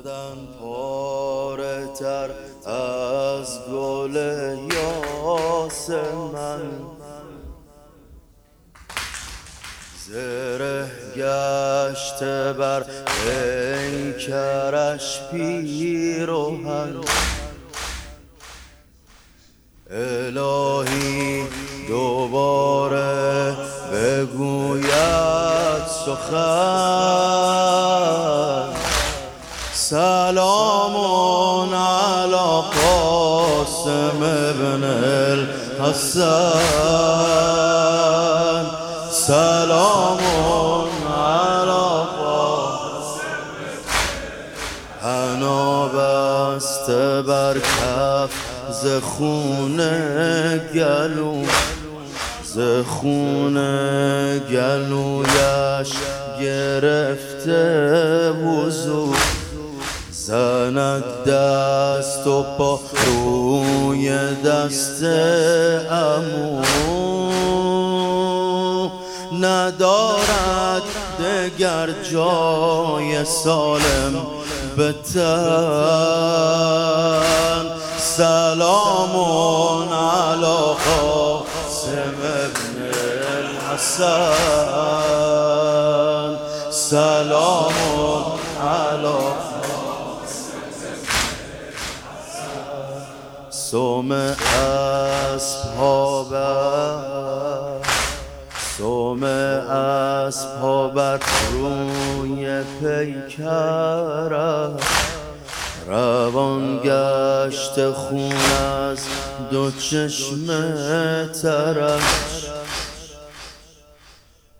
بدن پاره تر از گل یاس من زره گشته بر پیکرش پیروهن. الهی دوباره بگوید سخن. سلام علی قاسم ابن الحسن. سلام علی قاسم. حنا بسته بر کف ز خون گلو. ز خون گلویش گرفته وضو. زند دست و پا روی دست امو. ندارد دگر جای سالم به سلام على قاسم ابن الحسن. سلام على سوم اصحابت سوم اصحابت روی پیکرت روان گشت خون از دو چشم ترش.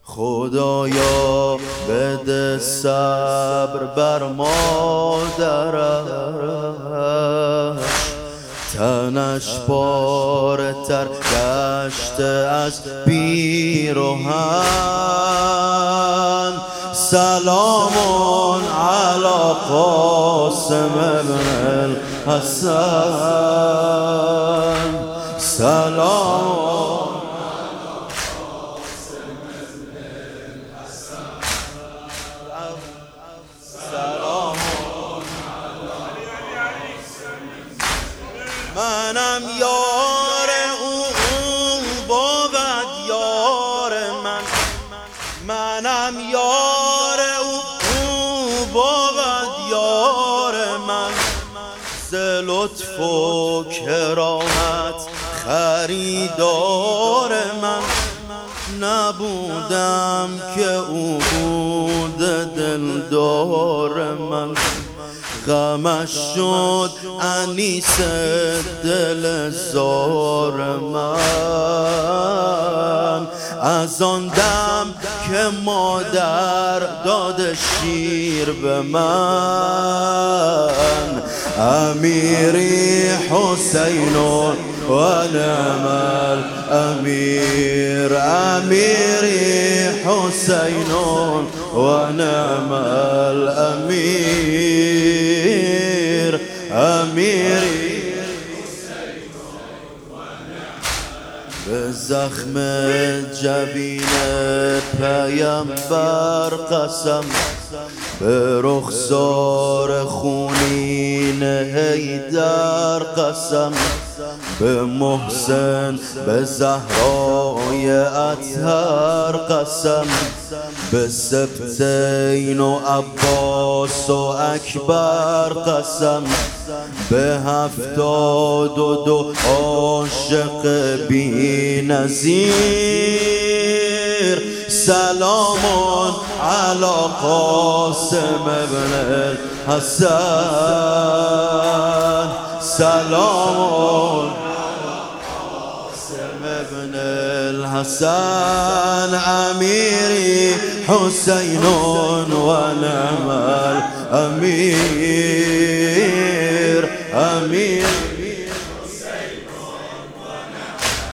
خدایا بده صبر بر مادرش. تنش پاره تر گشته از پیروهن سلام على قاسم ابن الحسن. سلام منم یار ز لطف و کرامت خریدار من. نبودم که او بود دلدار من. غمش شد انیس دل زار من. از آن دم که مادر داد شیر به من. امیری حسین و نعم الامیر امیری حسین و نعم الامیر امیری به زخم جبین پیامبر قسم به رخسار خونین هیدر قسم به محسن به زهرای اطهر قسم به سبتین و عباس و اکبر قسم. به هفتاد و دو عاشق بی نظیر. سلام على قاسم ابن الحسن. سلام ابن الحسن. أميري حسين ونعم الأمير